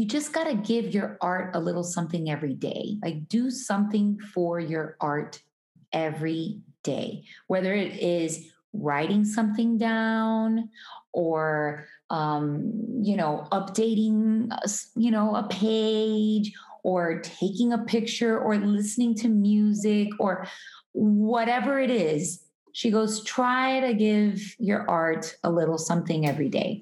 you just got to give your art a little something every day. Like do something for your art every day, whether it is writing something down or um, you know updating you know a page or taking a picture or listening to music or whatever it is she goes try to give your art a little something every day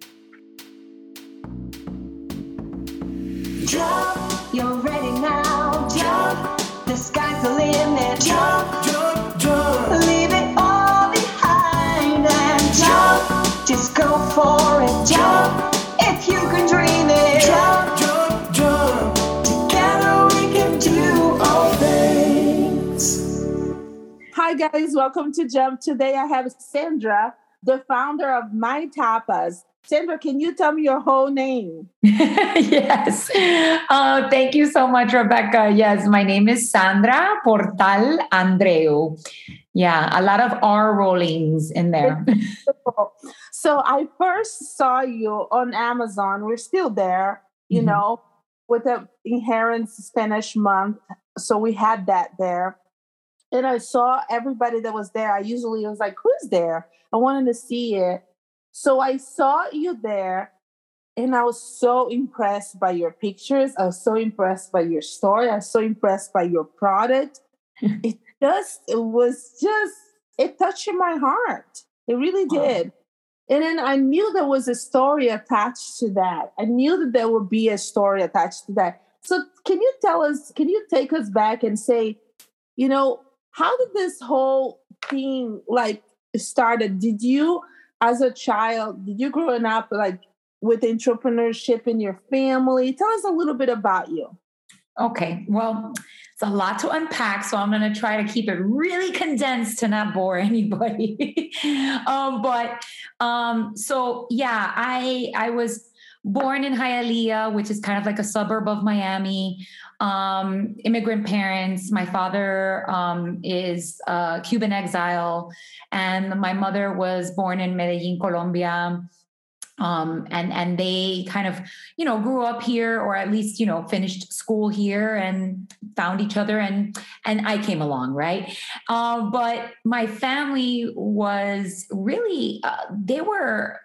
Jump, you're ready now. Jump, the sky's the limit. Jump, jump, jump. Leave it all behind and jump. Just go for it. Jump, if you can dream it. Jump, jump, jump. Together we can do all things. Hi, guys. Welcome to Jump. Today I have Sandra, the founder of My Tappas. Sandra, can you tell me your whole name? yes. Uh, thank you so much, Rebeca. Yes, my name is Sandra Portal Andreu. Yeah, a lot of R rollings in there. so I first saw you on Amazon. We're still there, you mm-hmm. know, with the inherent Spanish month. So we had that there. And I saw everybody that was there. I usually was like, who's there? I wanted to see it. So I saw you there and I was so impressed by your pictures. I was so impressed by your story. I was so impressed by your product. it just, it was just, it touched my heart. It really did. And then I knew there was a story attached to that. I knew that there would be a story attached to that. So, can you tell us, can you take us back and say, you know, how did this whole thing like started? Did you as a child, did you growing up like with entrepreneurship in your family? Tell us a little bit about you. Okay, well, it's a lot to unpack, so I'm going to try to keep it really condensed to not bore anybody. um, but um, so yeah, I I was born in Hialeah, which is kind of like a suburb of Miami. Um, immigrant parents. My father um, is a Cuban exile, and my mother was born in Medellin, Colombia. Um, and and they kind of you know grew up here or at least you know finished school here and found each other and and I came along right uh, but my family was really uh, they were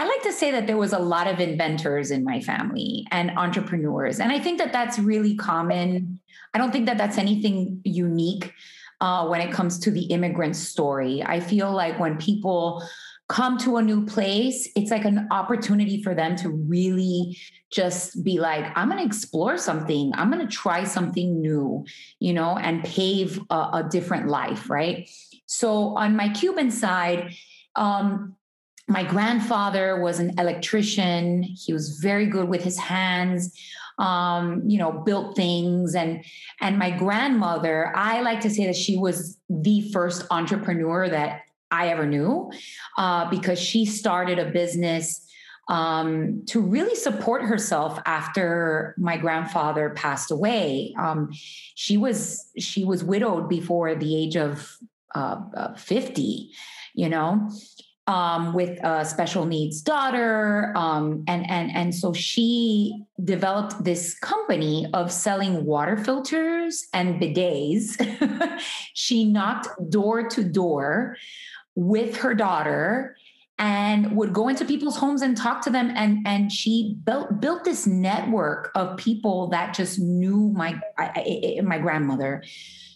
I like to say that there was a lot of inventors in my family and entrepreneurs. And I think that that's really common. I don't think that that's anything unique uh, when it comes to the immigrant story. I feel like when people come to a new place, it's like an opportunity for them to really just be like, I'm going to explore something. I'm going to try something new, you know, and pave a, a different life, right? So on my Cuban side, um, my grandfather was an electrician. He was very good with his hands. Um, you know, built things and and my grandmother, I like to say that she was the first entrepreneur that I ever knew uh, because she started a business um, to really support herself after my grandfather passed away. Um, she was she was widowed before the age of uh, uh, fifty, you know, um, with a special needs daughter, um, and and and so she developed this company of selling water filters and bidets. she knocked door to door with her daughter and would go into people's homes and talk to them and and she built built this network of people that just knew my I, my grandmother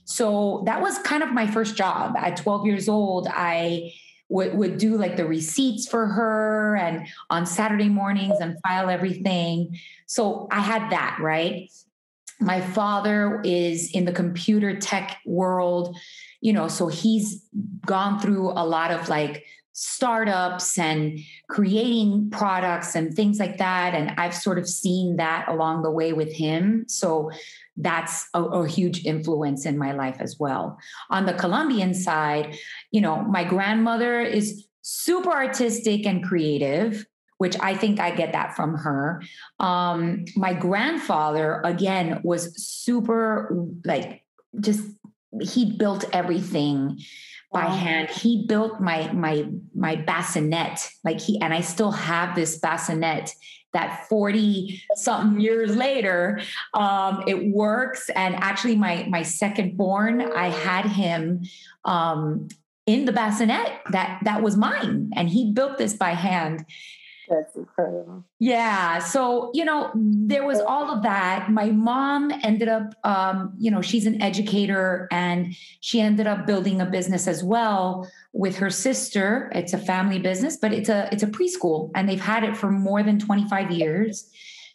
so that was kind of my first job at 12 years old i would, would do like the receipts for her and on Saturday mornings and file everything. So I had that, right? My father is in the computer tech world, you know, so he's gone through a lot of like startups and creating products and things like that. And I've sort of seen that along the way with him. So that's a, a, huge influence in my life as well. On the Colombian side, you know, my grandmother is super artistic and creative, which I think I get that from her. Um, my grandfather, again, was super like just he built everything by Wow. hand. He built my my my bassinet. Like he and I still have this bassinet that 40 something years later um it works. And actually my my second born I had him um in the bassinet that that was mine. And he built this by hand That's incredible. yeah. So, you know, there was all of that. My mom ended up, um, you know, she's an educator and she ended up building a business as well with her sister. It's a family business, but it's a it's a preschool and they've had it for more than 25 years.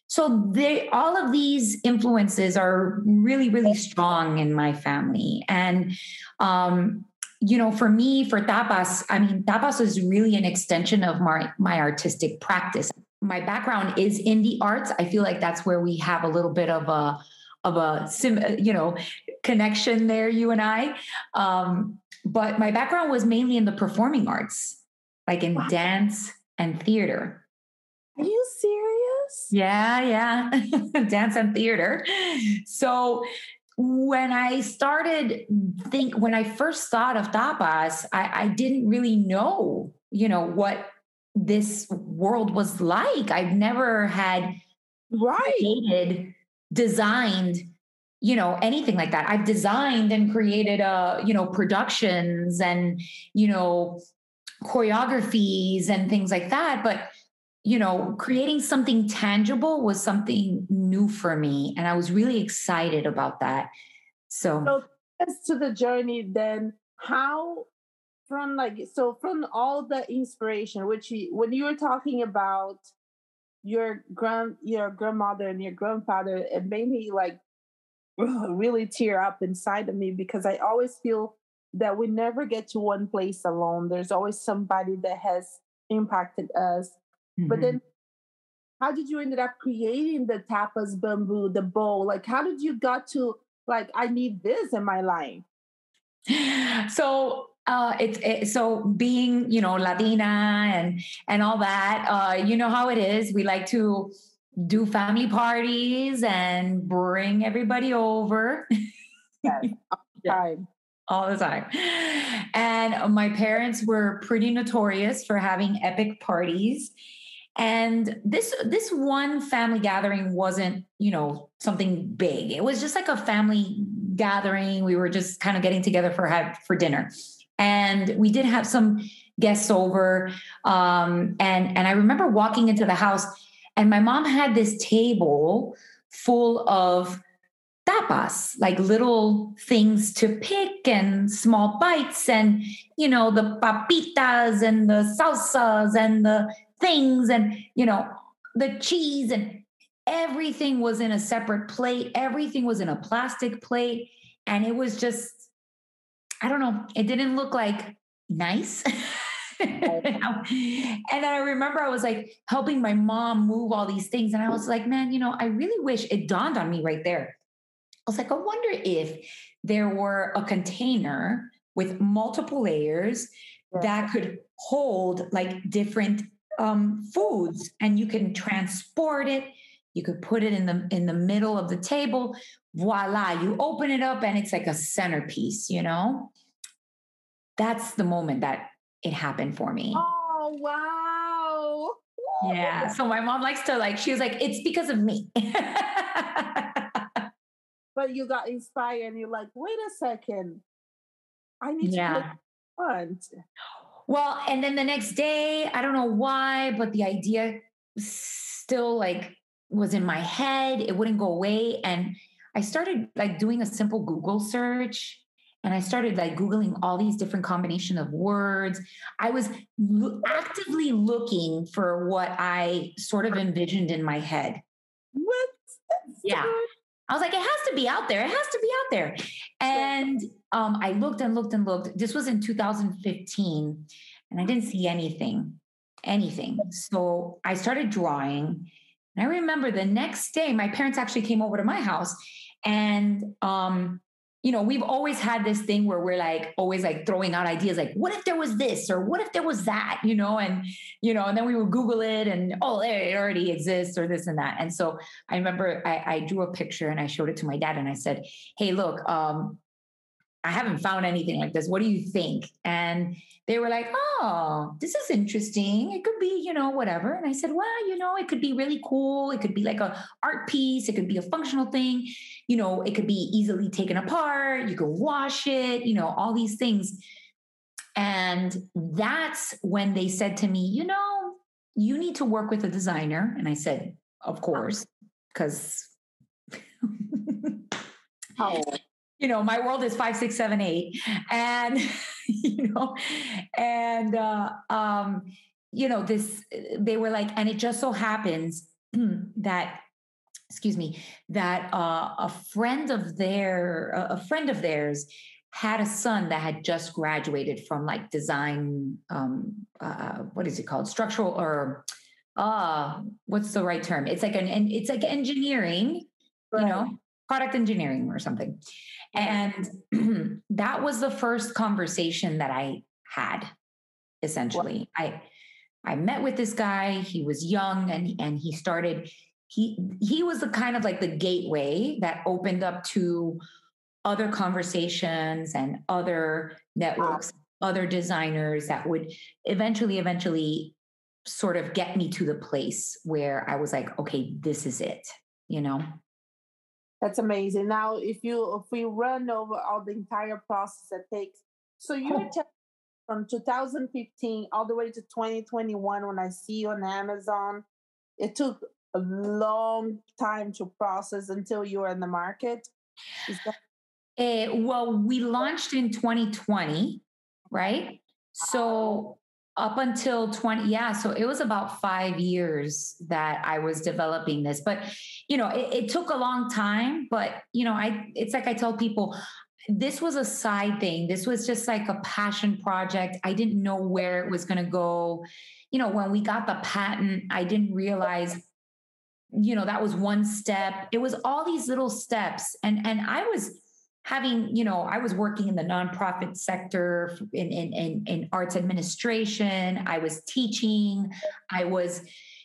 So they all of these influences are really, really strong in my family. And um, you know, for me, for Tappas, I mean, Tappas is really an extension of my my artistic practice. My background is in the arts. I feel like that's where we have a little bit of a of a sim, you know, connection there, you and I. Um, but my background was mainly in the performing arts, like in Wow. dance and theater. Are you serious? Yeah, yeah. Dance and theater. So when I started think when I first thought of Tappas, I, I didn't really know, you know, what this world was like. I've never had Right. created, designed, you know, anything like that. I've designed and created uh, you know, productions and, you know, choreographies and things like that. But you know, creating something tangible was something new for me. And I was really excited about that. So, So as to the journey, then how from like so from all the inspiration, which you, when you were talking about your grand your grandmother and your grandfather, it made me like really tear up inside of me because I always feel that we never get to one place alone. There's always somebody that has impacted us. But mhm. then how did you ended up creating the Tappas bamboo, the bowl? Like how did you got to like I need this in my life? so uh it's it, so being you know latina and and all that uh you know how it is we like to do family parties and bring everybody over Yes. Yeah. Time. all the time and my parents were pretty notorious for having epic parties and this this one family gathering wasn't you know something big. It was just like a family gathering. We were just kind of getting together for for dinner. And we did have some guests over um and and i remember walking into the house and my mom had this table full of tapas like little things to pick and small bites and you know the papitas and the salsas and the things and you know the cheese and everything was in a separate plate. Everything was in a plastic plate. And it was just i don't know it didn't look like nice. And then i remember i was like helping my mom move all these things. And i was like man you know i really wish it dawned on me right there. I was like i wonder if there were a container with multiple layers Yeah. that could hold like different um, foods and you can transport it. You could put it in the in the middle of the table. Voila you open it up and it's like a centerpiece you know? That's the moment that it happened for me. Oh wow. yeah so my mom likes to like she was like it's because of me. But you got inspired and you're like, wait a second. I need to yeah. put it front. Well, and then the next day, I don't know why, but the idea still like was in my head. It wouldn't go away. And I started like doing a simple Google search and I started like Googling all these different combination of words. I was lo- actively looking for what I sort of envisioned in my head. What? That's Yeah. good. I was like, it has to be out there. It has to be out there. And um, I looked and looked and looked. This was in 2015, and I didn't see anything, anything. So I started drawing. And I remember the next day, my parents actually came over to my house, and um, you know, we've always had this thing where we're like always like throwing out ideas like, what if there was this or what if there was that, you know, and you know, and then we would Google it and oh, it already exists or this and that. And so I remember I, I drew a picture and I showed it to my dad and I said, Hey, look, um, I haven't found anything like this. What do you think? And they were like, oh, this is interesting. It could be, you know, whatever. And I said, well, you know, it could be really cool. It could be like a art piece. It could be a functional thing. You know, it could be easily taken apart. You could wash it, you know, all these things. And that's when they said to me, you know, you need to work with a designer. And I said, of course, because How? Oh. You know, my world is five, six, seven, eight. And, you know, and, uh, um, you know, this, they were like, and it just so happens that, excuse me, that uh, a friend of their, a friend of theirs had a son that had just graduated from like design, um, uh, what is it called? Structural or, uh, what's the right term? It's like an, it's like engineering, you know, product engineering or something. And that was the first conversation that I had essentially. I I met with this guy, he was young and and he started he he was the kind of like the gateway that opened up to other conversations and other networks, other designers that would eventually eventually sort of get me to the place where I was like, okay, this is it, you know? That's amazing. Now, if you if we run over all the entire process that takes, so you're Oh. from 2015 all the way to 2021 when I see you on Amazon, it took a long time to process until you were in the market. Eh, well, we launched in 2020, right? So up until 20, yeah, so it was about five years that I was developing this. But you know, it, it took a long time. But you know, I it's like I tell people, this was a side thing. This was just like a passion project. I didn't know where it was going to go. You know, when we got the patent, I didn't realize you know that was one step it was all these little steps and and i was having you know i was working in the nonprofit sector in in in, in arts administration. I was teaching. I was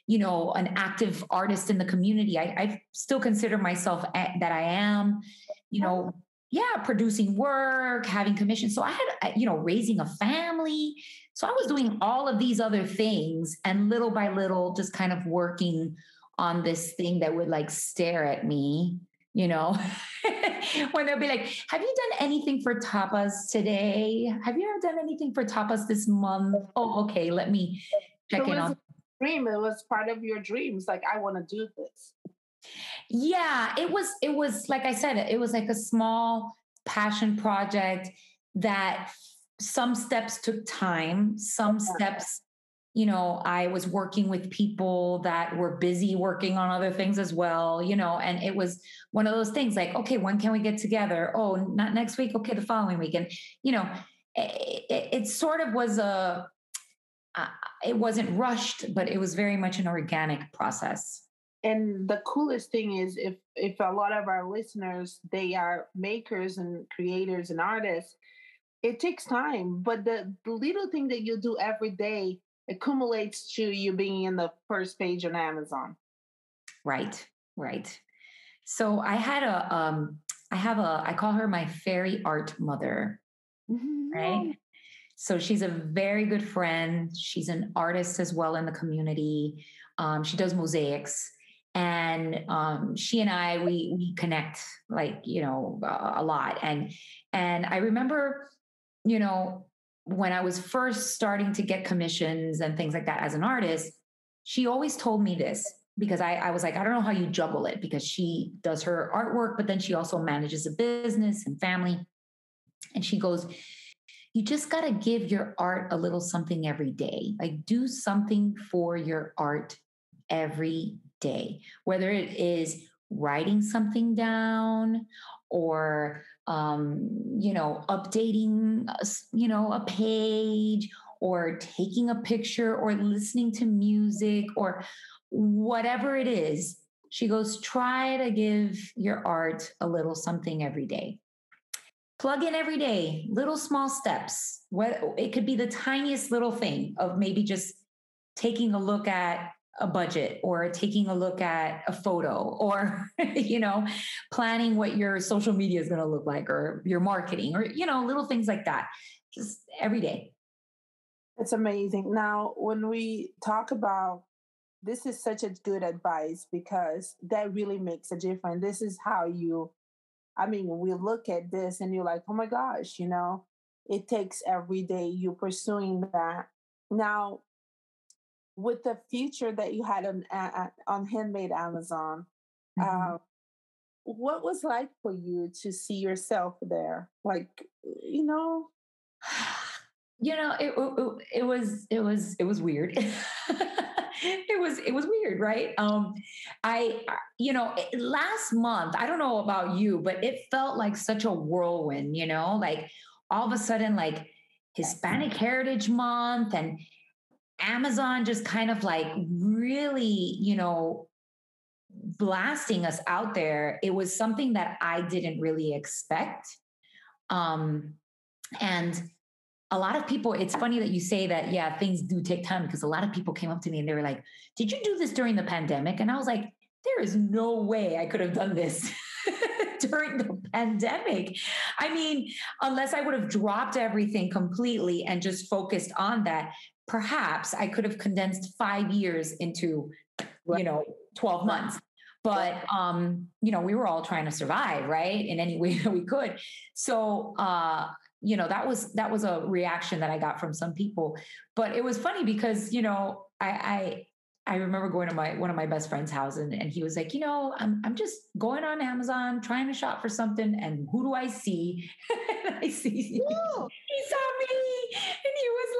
you know an active artist in the community. I, I still consider myself a, that i am you know yeah producing work having commissions. So i had uh, you know raising a family. So i was doing all of these other things and little by little just kind of working on this thing that would like stare at me, you know, when they'll be like, Have you done anything for Tappas today? Have you ever done anything for Tappas this month? Oh, okay. Let me check So in on. it dream? It was part of your dreams. Like I want to do this. Yeah, it was, it was, like I said, it was like a small passion project that some steps took time, some steps you know, I was working with people that were busy working on other things as well, you know, and it was one of those things like, okay, when can we get together? Oh, not next week. Okay, the following week. And, You know, it, it, it sort of was a, uh, it wasn't rushed, but it was very much an organic process. And the coolest thing is if if a lot of our listeners they are makers and creators and artists, it takes time. But the, the little thing that you do every day accumulates to you being in the first page on Amazon. Right, right. So I had a, um, I have a, I call her my fairy art mother. right? So she's a very good friend. She's an artist as well in the community. Um, she does mosaics, and um, she and I we we connect like you know a, a lot. And and I remember, you know, when I was first starting to get commissions and things like that as an artist, she always told me this because I, I was like, I don't know how you juggle it because she does her artwork, but then she also manages a business and family. And she goes, you just got to give your art a little something every day. Like do something for your art every day, whether it is writing something down or um, you know updating you know a page or taking a picture or listening to music or whatever it is she goes try to give your art a little something every day. Plug in every day little small steps what it could be the tiniest little thing of maybe just taking a look at a budget or taking a look at a photo or you know planning what your social media is going to look like or your marketing or you know little things like that just every day. It's amazing. Now when we talk about this is such a good advice because that really makes a difference. This is how you i mean we look at this and you're like oh my gosh you know? It takes every day you pursuing that. Now with the future that you had on uh, on handmade Amazon, mm-hmm. uh, what was like for you to see yourself there? Like, you know, you know, it, it, it was it was it was weird. it was it was weird, right? Um, I you know last month I don't know about you, but it felt like such a whirlwind. You know, like all of a sudden like Hispanic Heritage Month and Amazon just kind of like really, you know, blasting us out there. It was something that I didn't really expect. Um, and a lot of people, it's funny that you say that, yeah, things do take time because a lot of people came up to me and they were like, Did you do this during the pandemic? And I was like, There is no way I could have done this. during the pandemic. I mean, unless I would have dropped everything completely and just focused on that, perhaps I could have condensed five years into, right. you know, 12 months. But um, you know, we were all trying to survive, right? In any way that we could. So uh, you know, that was that was a reaction that I got from some people. But it was funny because, you know, I, I I remember going to my one of my best friend's house and, and he was like, you know, I'm I'm just going on Amazon trying to shop for something, and who do I see? I see he saw me, and he was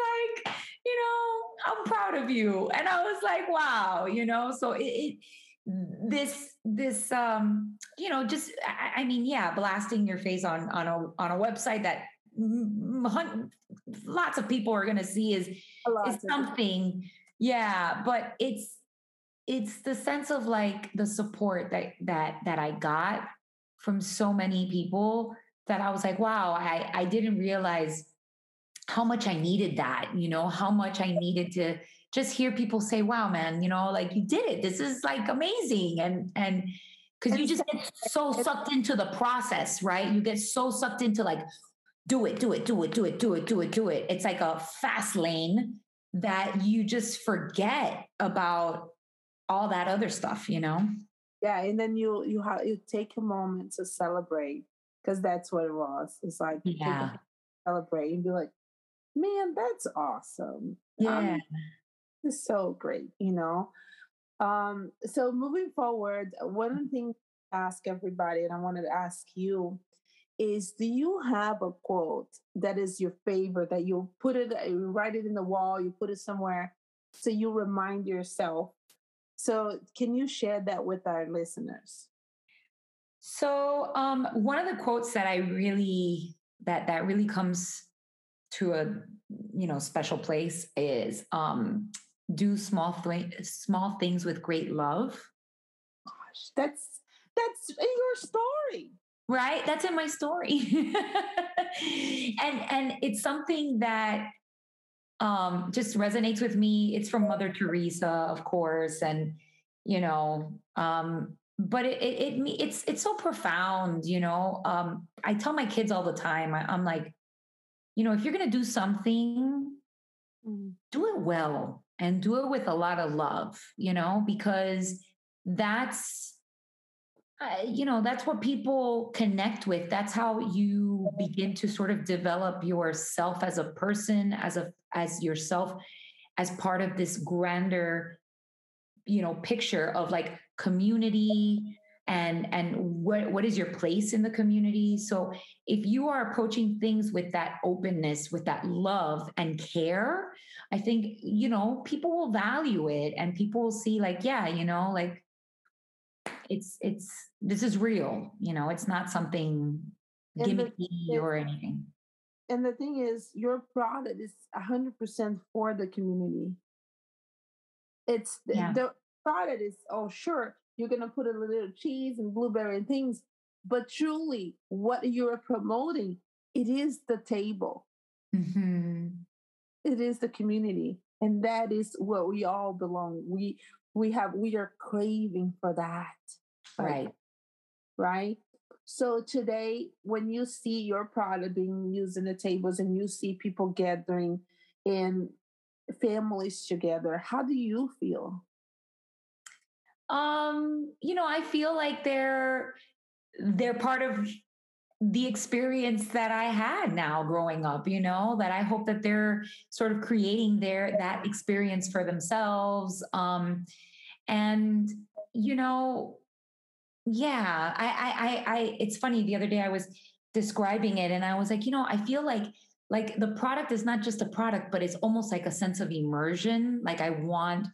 like, you know, I'm proud of you, and I was like, wow, you know, so it, it this this um you know just I, I mean yeah blasting your face on on a on a website that lots of people are going to see is is something. Yeah but it's it's the sense of like the support that that that i got from so many people that i was like wow i i didn't realize how much i needed that you know how much i needed to just hear people say wow man you know like you did it. This is like amazing. And and because you just get so sucked into the process right? You get so sucked into like do it do it do it do it do it do it do it. It's like a fast lane that you just forget about all that other stuff, you know? Yeah, and then you you have you take a moment to celebrate because that's what it was. It's like yeah, celebrate and be like, man, that's awesome. Yeah, um, it's so great, you know. Um, so moving forward, one thing I ask everybody, and I wanted to ask you, is do you have a quote that is your favorite that you put it you write it in the wall you put it somewhere so you remind yourself so can you share that with our listeners so um, one of the quotes that i really that that really comes to a you know special place is um, do small th- small things with great love. Gosh that's that's in your story. Right? That's in my story. And and it's something that um just resonates with me. It's from mother teresa of course and you know um but it, it, it it's it's so profound you know? Um i tell my kids all the time I, i'm like you know if you're going to do something mm. do it well and do it with a lot of love you know because that's you know that's what people connect with that's how you begin to sort of develop yourself as a person as a as yourself as part of this grander you know picture of like community and and what what is your place in the community? So if you are approaching things with that openness with that love and care i think you know people will value it and people will see like yeah you know like it's it's this is real you know it's not something gimmicky the, or anything. and the thing is your product is 100% for the community. It's yeah. the product is oh sure you're gonna put a little cheese and blueberry and things but truly what you're promoting it is the table mm-hmm. it is the community and that is what we all belong we we have we are craving for that. Right. Right. So today, when you see your product being used in the tables and you see people gathering in families together, how do you feel? Um, you know, I feel like they're they're part of the experience that I had now growing up, you know, that I hope that they're sort of creating their that experience for themselves. Um, and you know, yeah, I, I, I, I, it's funny. The other day I was describing it, and I was like, you know, I feel like like the product is not just a product, but it's almost like a sense of immersion. Like I want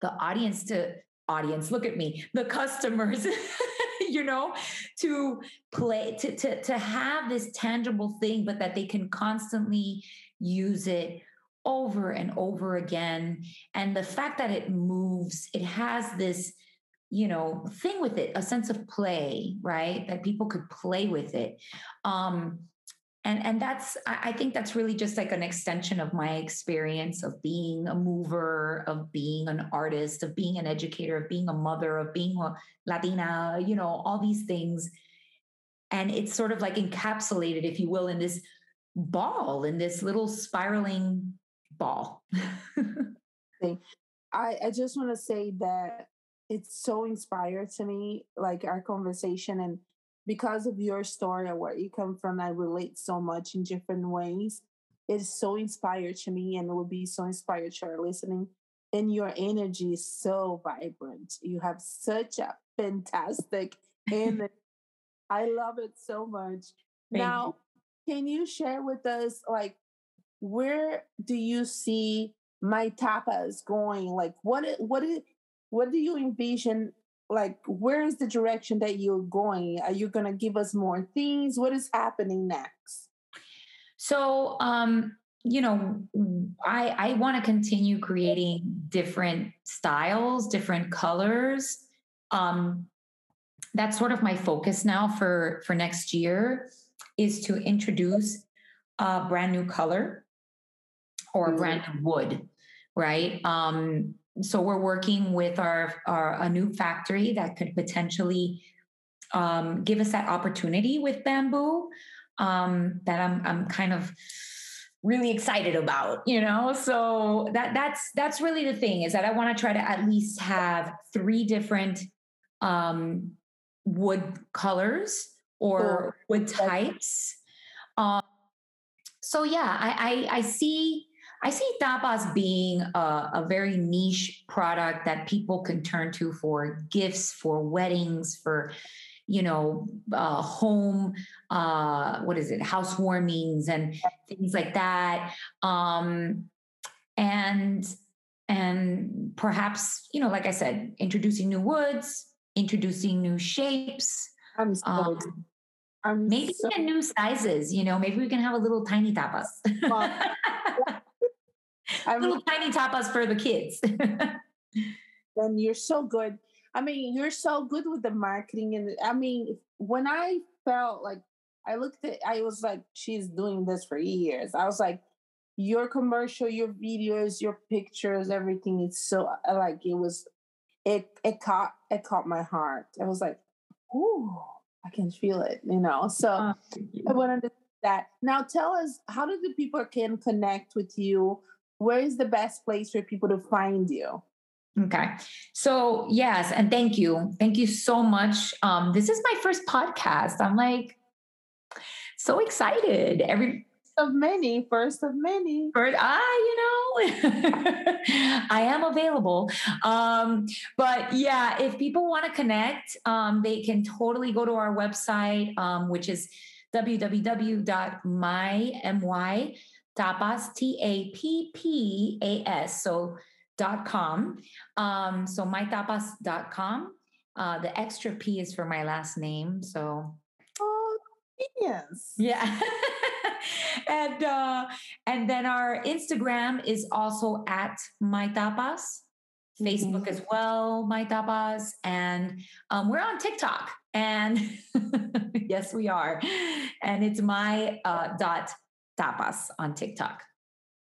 the audience to audience. Look at me the customers you know to play to, to to have this tangible thing but that they can constantly use it over and over again. And the fact that it moves it has this you know thing with it a sense of play right? That people could play with it. Um and and that's i think that's really just like an extension of my experience of being a mover of being an artist of being an educator of being a mother of being a latina you know all these things. And it's sort of like encapsulated if you will in this ball in this little spiraling ball. I, I just want to say that it's so inspired to me like our conversation and because of your story and where you come from, I relate so much in different ways. It's so inspired to me and it will be so inspired to our listening. And your energy is so vibrant. You have such a fantastic energy. I love it so much. Thank now, you. can you share with us like where do you see my Tappas going? Like what what what do you envision like where is the direction that you're going? Are you going to give us more things? What is happening next? So um you know i i want to continue creating different styles different colors. Um that's sort of my focus now for for next year is to introduce a brand new color or a brand new wood right? Um so we're working with our, our a new factory that could potentially um, give us that opportunity with bamboo um, that I'm I'm kind of really excited about you know? So that that's that's really the thing is that i want to try to at least have three different um wood colors or wood types. Um so yeah i i, I see I see Tappas being a, a, very niche product that people can turn to for gifts, for weddings, for you know, uh, home, uh, what is it, housewarmings and things like that. Um, and and perhaps you know, like I said, introducing new woods, introducing new shapes. I'm so um, I'm maybe so- new sizes. You know, maybe we can have a little tiny Tappas. I'm, little tiny Tappas for the kids. and you're so good. I mean, you're so good with the marketing. And I mean, when I felt like I looked at, I was like, she's doing this for years. I was like, your commercial, your videos, your pictures, everything. It's so uh, like it was, it it caught it caught my heart. I was like, ooh, I can feel it, you know. So oh, I wanted to that. Now tell us, how do the people can connect with you? Where is the best place for people to find you? Okay. So, yes, and thank you. Thank you so much. Um, this is my first podcast. I'm like so excited. Every of many, first of many. First, ah, you know, I am available. Um, but yeah, if people want to connect, um, they can totally go to our website, um, which is www.my.my tappas, T A P P A S. So dot com. Um, so mytappas.com. Uh, the extra P is for my last name. So oh yes. Yeah. and uh, and then our Instagram is also at mytappas. Facebook mm-hmm. as well, my Tappas, and um, we're on TikTok. And yes, we are. And it's my uh, dot tappas on TikTok.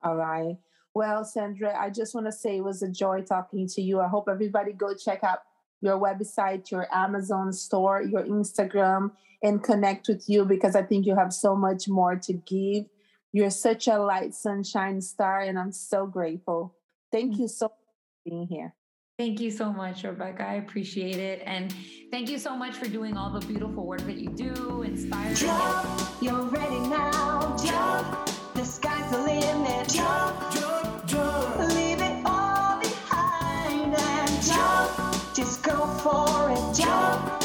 All right. Well, Sandra, I just want to say it was a joy talking to you. I hope everybody go check out your website, your Amazon store, your Instagram, and connect with you because I think you have so much more to give. You're such a light, sunshine star, and I'm so grateful. Thank mm. you so much for being here. Thank you so much, Rebeca. I appreciate it. And thank you so much for doing all the beautiful work that you do, inspiring. Jump, you're ready now. Jump, the sky's the limit. Jump, jump, jump. Leave it all behind and jump. Just go for it. Jump. If you can